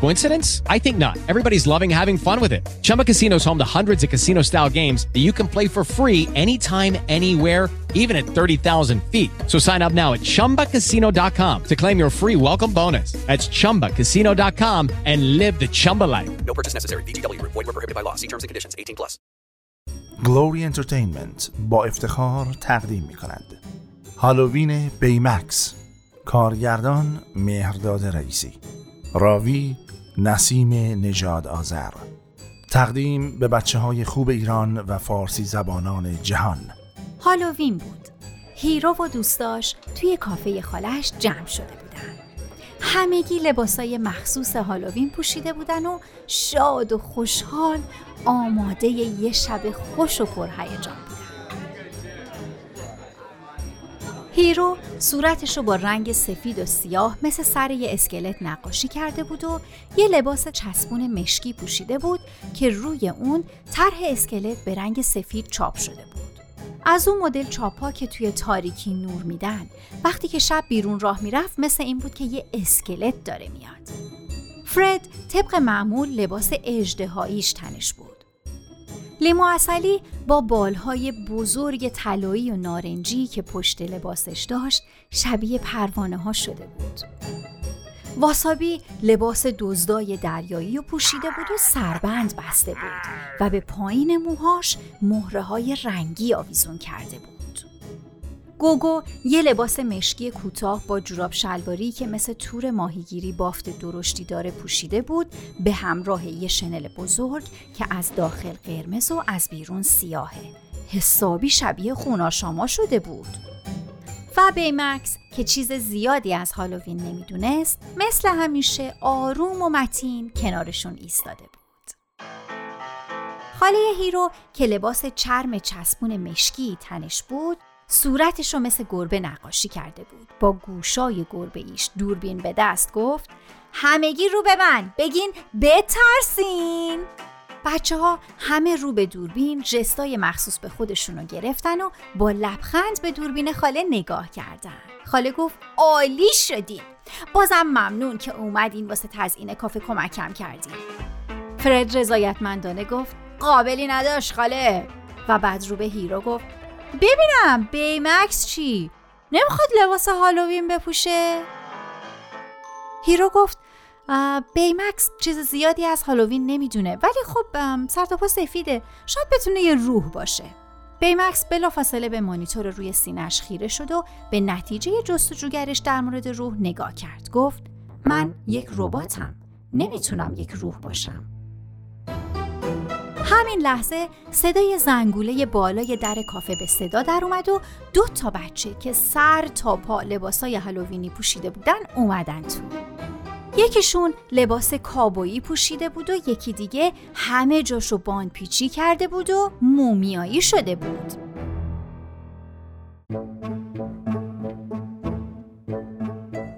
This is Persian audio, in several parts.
Coincidence? I think not. Everybody's loving having fun with it. Chumba Casino is home to hundreds of casino style games that you can play for free anytime, anywhere, even at 30,000 feet. So sign up now at chumbacasino.com to claim your free welcome bonus. That's chumbacasino.com and live the Chumba life. No purchase necessary. BGW. Void were prohibited by law. See terms and conditions. 18 plus. گلوری انترتینمنت با افتخار تقدیم می کند هالووین بیمکس کارگردان مهرداد رئیسی راوی نسیم نژاد آذر. تقدیم به بچه های خوب ایران و فارسی زبانان جهان. هالووین بود. هیرو و دوستاش توی کافه خالش جمع شده بودن. همگی لباسای مخصوص هالووین پوشیده بودن و شاد و خوشحال آماده یه شب خوش و پرهیجان بودن. هیرو صورتش رو با رنگ سفید و سیاه مثل سر یه اسکلت نقاشی کرده بود و یه لباس چسبون مشکی پوشیده بود که روی اون طرح اسکلت به رنگ سفید چاپ شده بود. از اون مدل چاپا که توی تاریکی نور میدن وقتی که شب بیرون راه می‌رفت مثل این بود که یه اسکلت داره میاد. فرد طبق معمول لباس اجدهاییش تنش بود. لیمو اصلی با بالهای بزرگ طلایی و نارنجی که پشت لباسش داشت شبیه پروانه ها شده بود. واسابی لباس دزدای دریایی و پوشیده بود و سربند بسته بود و به پایین موهاش مهره های رنگی آویزون کرده بود. گوگو یه لباس مشکی کوتاه با جوراب شلواری که مثل تور ماهیگیری بافت درشتی داره پوشیده بود به همراه یه شنل بزرگ که از داخل قرمز و از بیرون سیاهه. حسابی شبیه خوناشاما شده بود. و بیمکس که چیز زیادی از هالووین نمی‌دونست مثل همیشه آروم و متین کنارشون ایستاده بود. خاله هیرو که لباس چرم چسبون مشکی تنش بود صورتش رو مثل گربه نقاشی کرده بود. با گوشای گربه ایش دوربین به دست گفت همگی رو به من بگین بترسین. بچه ها همه رو به دوربین جستای مخصوص به خودشون رو گرفتن و با لبخند به دوربین خاله نگاه کردن. خاله گفت عالی شدیم بازم ممنون که اومدین واسه تزیین کافه کمکم کردین. فرد رضایتمندانه گفت قابلی نداشت خاله. و بعد رو به هیرو گفت ببینم بیمکس چی؟ نمی‌خواد لباس هالووین بپوشه؟ هیرو گفت بیمکس چیز زیادی از هالووین نمی‌دونه ولی خب سر تا پا سفیده. شاید بتونه یه روح باشه. بیمکس بلافاصله به مانیتور روی سینش خیره شد و به نتیجه جستجوگرش در مورد روح نگاه کرد. گفت من یک رباتم. نمی‌تونم یک روح باشم. همین لحظه صدای زنگوله بالای در کافه به صدا در اومد و دو تا بچه که سر تا پا لباسای هالووینی پوشیده بودن اومدن تو. یکیشون لباس کابویی پوشیده بود و یکی دیگه همه جاشو باند پیچی کرده بود و مومیایی شده بود.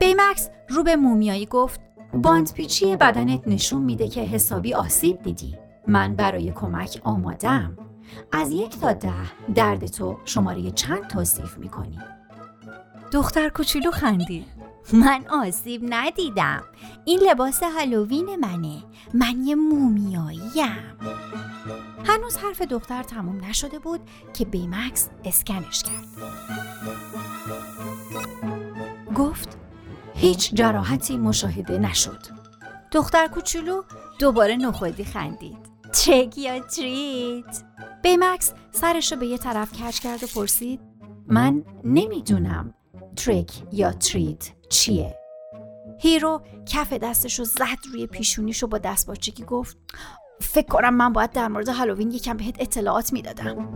بیمکس رو به مومیایی گفت باند پیچی بدنت نشون میده که حسابی آسیب دیدی. من برای کمک آمادم. از یک تا ده درد تو شماره چند توصیف می‌کنی؟ دختر کوچولو خندید من آسیب ندیدم. این لباس هالووین منه. من یه مومیاییم. هنوز حرف دختر تموم نشده بود که بیمکس اسکنش کرد. گفت هیچ جراحتی مشاهده نشد. دختر کوچولو دوباره نخودی خندید. trick یا treat بیمکس سرش رو به یه طرف کج کرد و پرسید من نمی‌دونم trick یا treat چیه؟ هیرو کف دستش رو زد روی پیشونیش رو با دستپاچگی گفت فکر کنم من باید در مورد هالووین یکم بهت اطلاعات می‌دادم.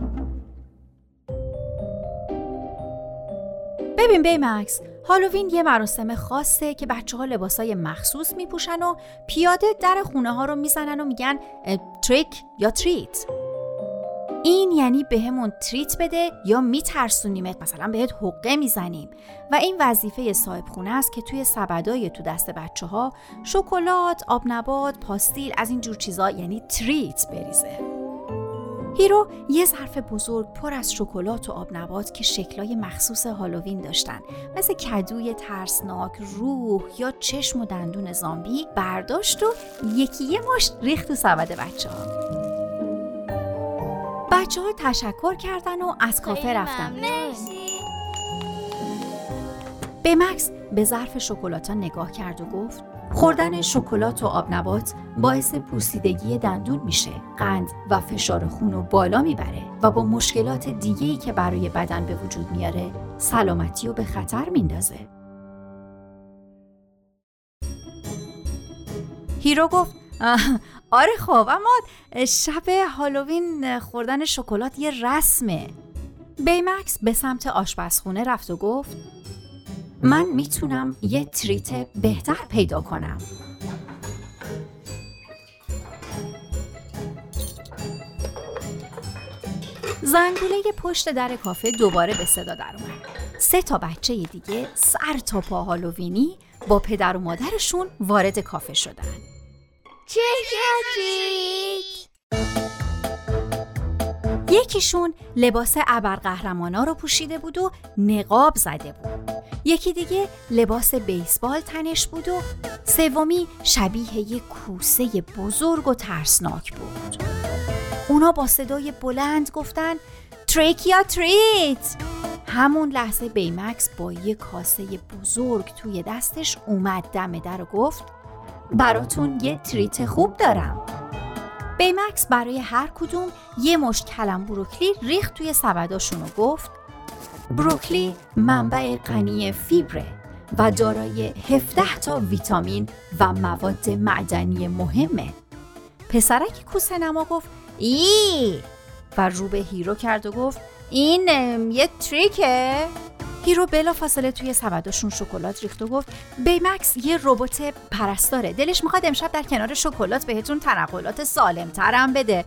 ببین بیمکس هالووین یه مراسم خاصه که بچه ها لباس های مخصوص میپوشن و پیاده در خونه ها رو می‌زنن و میگن trick یا treat این یعنی بهمون treat بده یا میترسونیمت مثلا بهت حقه می‌زنیم. و این وظیفه صاحب خونه است که توی سبدای تو دست بچه ها شکلات، آب نبات، پاستیل از این جور چیزا یعنی treat بریزه. هیرو یه ظرف بزرگ پر از شکلات و آب نبات که شکلای مخصوص هالووین داشتن مثل کدوی ترسناک، روح یا چشم و دندون زامبی برداشت و یکی یه مشت ریخت تو سبد بچه ها. بچه ها تشکر کردن و از کافه رفتن. به مکس به ظرف شکلات نگاه کرد و گفت خوردن شکلات و آب نبات باعث پوسیدگی دندون میشه قند و فشار خون رو بالا می‌بره و با مشکلات دیگه‌ای که برای بدن به وجود میاره سلامتی رو به خطر میندازه. هیرو گفت "آه، آره خب اما شب هالووین خوردن شکلات یه رسمه. بیمکس به سمت آشپزخونه رفت و گفت من می‌تونم یه treat بهتر پیدا کنم. زنگوله پشت در کافه دوباره به صدا در اومد. سه تا بچه دیگه سر تا پا هالووینی با پدر و مادرشون وارد کافه شدن. یکیشون لباس ابرقهرمانا رو پوشیده بود و نقاب زده بود. یکی دیگه لباس بیسبال تنش بود و سومی شبیه یک کوسه بزرگ و ترسناک بود. اونا با صدای بلند گفتن تریک یا تریت همون لحظه بیمکس با یه کاسه بزرگ توی دستش اومد دم در و گفت براتون یه تریت خوب دارم. بیمکس برای هر کدوم یه مشت کلم بروکلی ریخت توی سبداشون و گفت بروکلی منبع غنی فیبره و دارای 17 تا ویتامین و مواد معدنی مهمه. پسرک کوسه نما گفت ای! و رو به هیرو کرد و گفت این یه trick ه. هیرو بلا فاصله توی سبداشون شکلات ریخت و گفت بیمکس یه ربات پرستاره. دلش می‌خواد امشب در کنار شکلات بهتون تنقلات سالم ترم بده.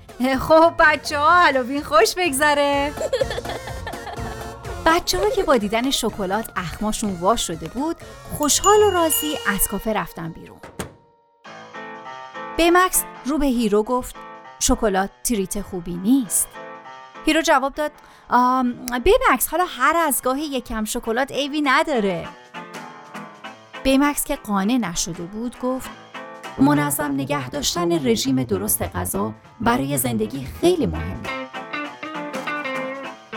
خب بچه ها هلووین خوش بگذره. بچه ها که با دیدن شکلات اخماشون وا شده بود خوشحال و راضی از کافه رفتن بیرون. بیمکس رو به هیرو گفت شکلات treat خوبی نیست. هیرو جواب داد بیمکس حالا هر از گاهی یکم شکلات عیبی نداره. بیمکس که قانع نشده بود گفت منظم نگه داشتن رژیم درست غذایی برای زندگی خیلی مهمه.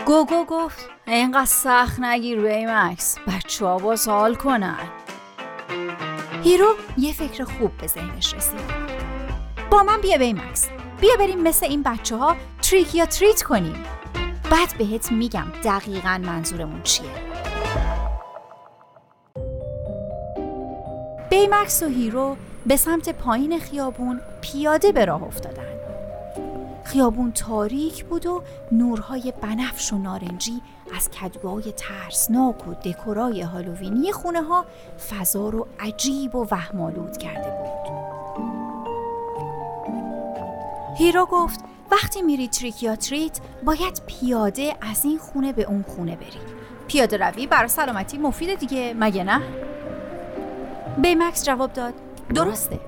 گوگو گفت اینقدر سخت نگیر بیمکس بچه ها بذار حال کنن. هیرو یه فکر خوب به ذهنش رسید. با من بیا بیمکس بیا بریم مثل این بچه ها trick یا treat کنیم. بعد بهت میگم دقیقا منظورمون چیه. بیمکس و هیرو به سمت پایین خیابون پیاده به راه افتادن. خیابون تاریک بود و نورهای بنفش و نارنجی از کدوهای ترسناک و دکورای هالووینی خونه ها فضا رو عجیب و وهم‌آلود کرده بود. هیرو گفت وقتی میری trick یا treat باید پیاده از این خونه به اون خونه بری. پیاده روی برای سلامتی مفیده دیگه مگه نه؟ بیمکس جواب داد درسته.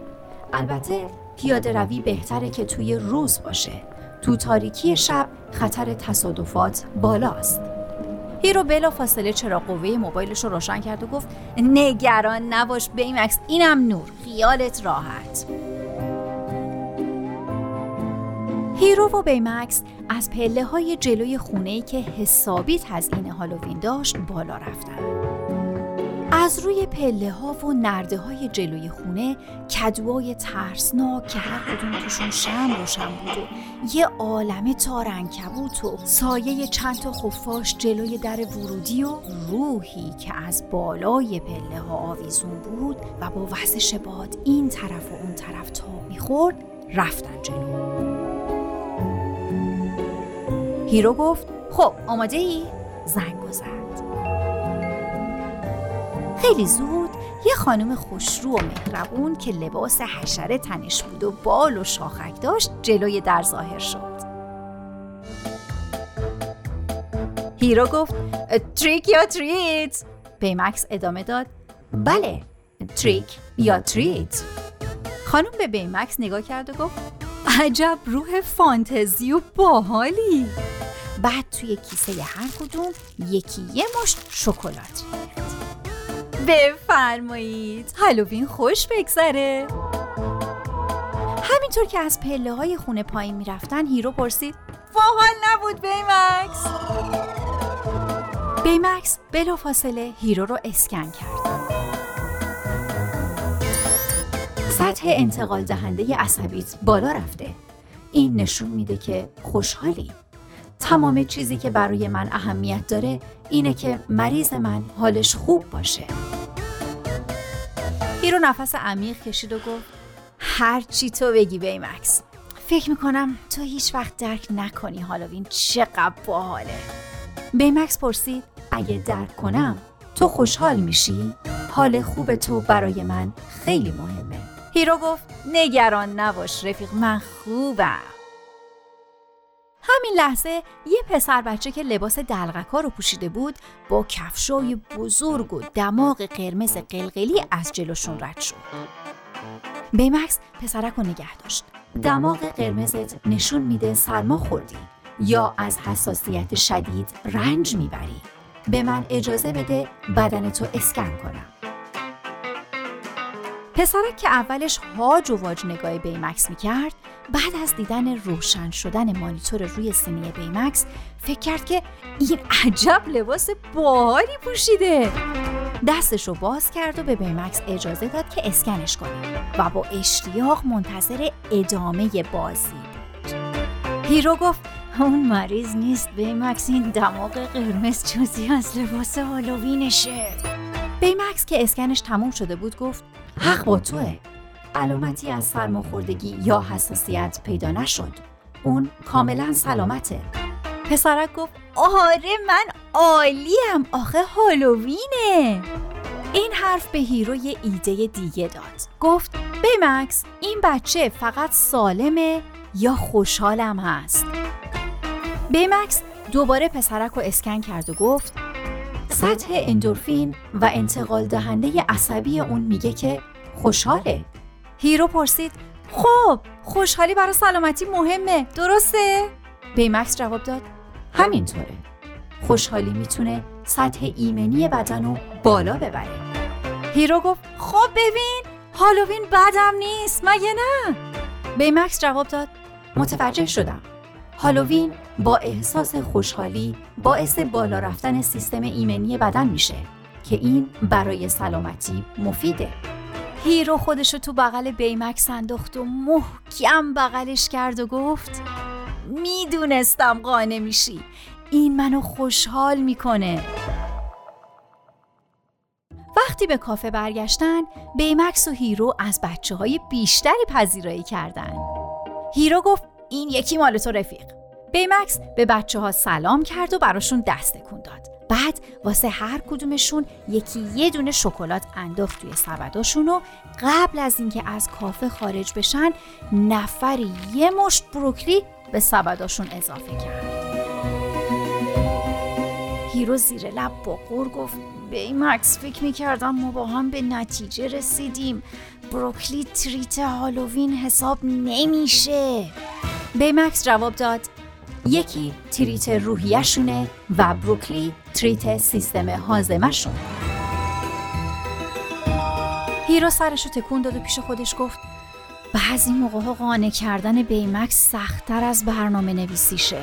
البته پیاده روی بهتره که توی روز باشه. تو تاریکی شب خطر تصادفات بالاست. هیرو بلا فاصله چراغ قوه موبایلش رو روشن کرد و گفت نگران نباش بیمکس اینم نور. خیالت راحت. هیرو و بیمکس از پله های جلوی خونه که حسابی تزیین هالووین داشت بالا رفتن. از روی پله ها و نرده های جلوی خونه کدوهای ترسناک که هر کدوم توشون شم روشن بود و یه عالمه تارنکبوت و سایه چند تا خفاش جلوی در ورودی و روحی که از بالای پله ها آویزون بود و با وزش باد این طرف و اون طرف تاب می‌خورد رفتن جلو. هیرو گفت خب آماده ای؟ زنگ زد خیلی زود یه خانم خوشرو و مهربون که لباس حشره تنش بود و بال و شاخک داشت جلوی در ظاهر شد. هیرو گفت trick یا treat بیمکس ادامه داد بله trick یا treat خانم به بیمکس نگاه کرد و گفت عجب روح فانتزی و باحالی. بعد توی کیسه هر کدوم یکی یه مشت شکلات بفرمایید. هالووین خوش بگذره. همینطور که از پله های خونه پایین می‌رفتن هیرو پرسید باحال نبود بیمکس. بیمکس بلا فاصله هیرو رو اسکن کرد. سطح انتقال دهنده عصبیت بالا رفته. این نشون میده که خوشحالی تمام چیزی که برای من اهمیت داره اینه که مریض من حالش خوب باشه. هیرو نفس عمیق کشید و گفت هر چی تو بگی بیمکس فکر می‌کنم تو هیچ وقت درک نکنی هالووین چقدر باحاله. بیمکس پرسید اگه درک کنم تو خوشحال میشی؟ حال خوب تو برای من خیلی مهمه. هیرو گفت نگران نباش رفیق من خوبم. همین لحظه یه پسر بچه که لباس دلغکا رو پوشیده بود با کفشای بزرگ و دماغ قرمز قلقلی از جلوشون رد شد. بیمکس پسرک رو نگه داشت. دماغ قرمزت نشون میده سرما خوردی یا از حساسیت شدید رنج می‌بری. به من اجازه بده بدن تو اسکن کنم. پسرک که اولش هاج و واج نگاه بیمکس می‌کرد بعد از دیدن روشن شدن مانیتور روی سینه بیمکس فکر کرد که این عجب لباس باحالی پوشیده. دستش رو باز کرد و به بیمکس اجازه داد که اسکنش کنه و با اشتیاق منتظر ادامه بازی بود. هیرو گفت اون مریض نیست بیمکس این دماغ قرمز جزئی از لباس هالووینشه. بیمکس که اسکنش تموم شده بود گفت حق با توه. علامتی از سرماخوردگی یا حساسیت پیدا نشد. اون کاملا سلامته. پسرک گفت آره من عالیم آخه هالووینه. این حرف به هیرو یه ایده دیگه داد. گفت بیمکس این بچه فقط سالمه یا خوشحالم هست. بیمکس دوباره پسرک رو اسکن کرد و گفت سطح اندورفین و انتقال دهنده عصبی اون میگه که خوشحاله. هیرو پرسید خب خوشحالی برای سلامتی مهمه درسته؟ بیمکس جواب داد همینطوره. خوشحالی می‌تونه سطح ایمنی بدن رو بالا ببره. هیرو گفت خب ببین هالووین بدم نیست مگه نه؟ بیمکس جواب داد متوجه شدم. هالووین با احساس خوشحالی باعث بالا رفتن سیستم ایمنی بدن میشه که این برای سلامتی مفیده. هیرو خودشو تو بغل بیمکس انداخت و محکم بغلش کرد و گفت می‌دونستم قانع میشی. این منو خوشحال می‌کنه. وقتی به کافه برگشتن بیمکس و هیرو از بچه های بیشتری پذیرایی کردن. هیرو گفت این یکی مال تو رفیق. بیمکس به بچه ها سلام کرد و براشون دست تکون داد. بعد واسه هر کدومشون یکی یه دونه شکلات انداخت توی سبداشون و قبل از اینکه از کافه خارج بشن نفری یه مشت بروکلی به سبداشون اضافه کرد. هیرو زیر لب با غر گفت بیمکس فکر می‌کردم ما با هم به نتیجه رسیدیم. بروکلی treat هالووین حساب نمیشه. بیمکس جواب داد یکی treat روحیشونه و بروکلی treat سیستم هاضمهشون. هیرو سرش رو تکون داد و پیش خودش گفت بعضی موقع ها قانع کردن بیمکس سختتر از برنامه نویسیشه